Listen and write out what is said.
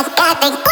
I've got it.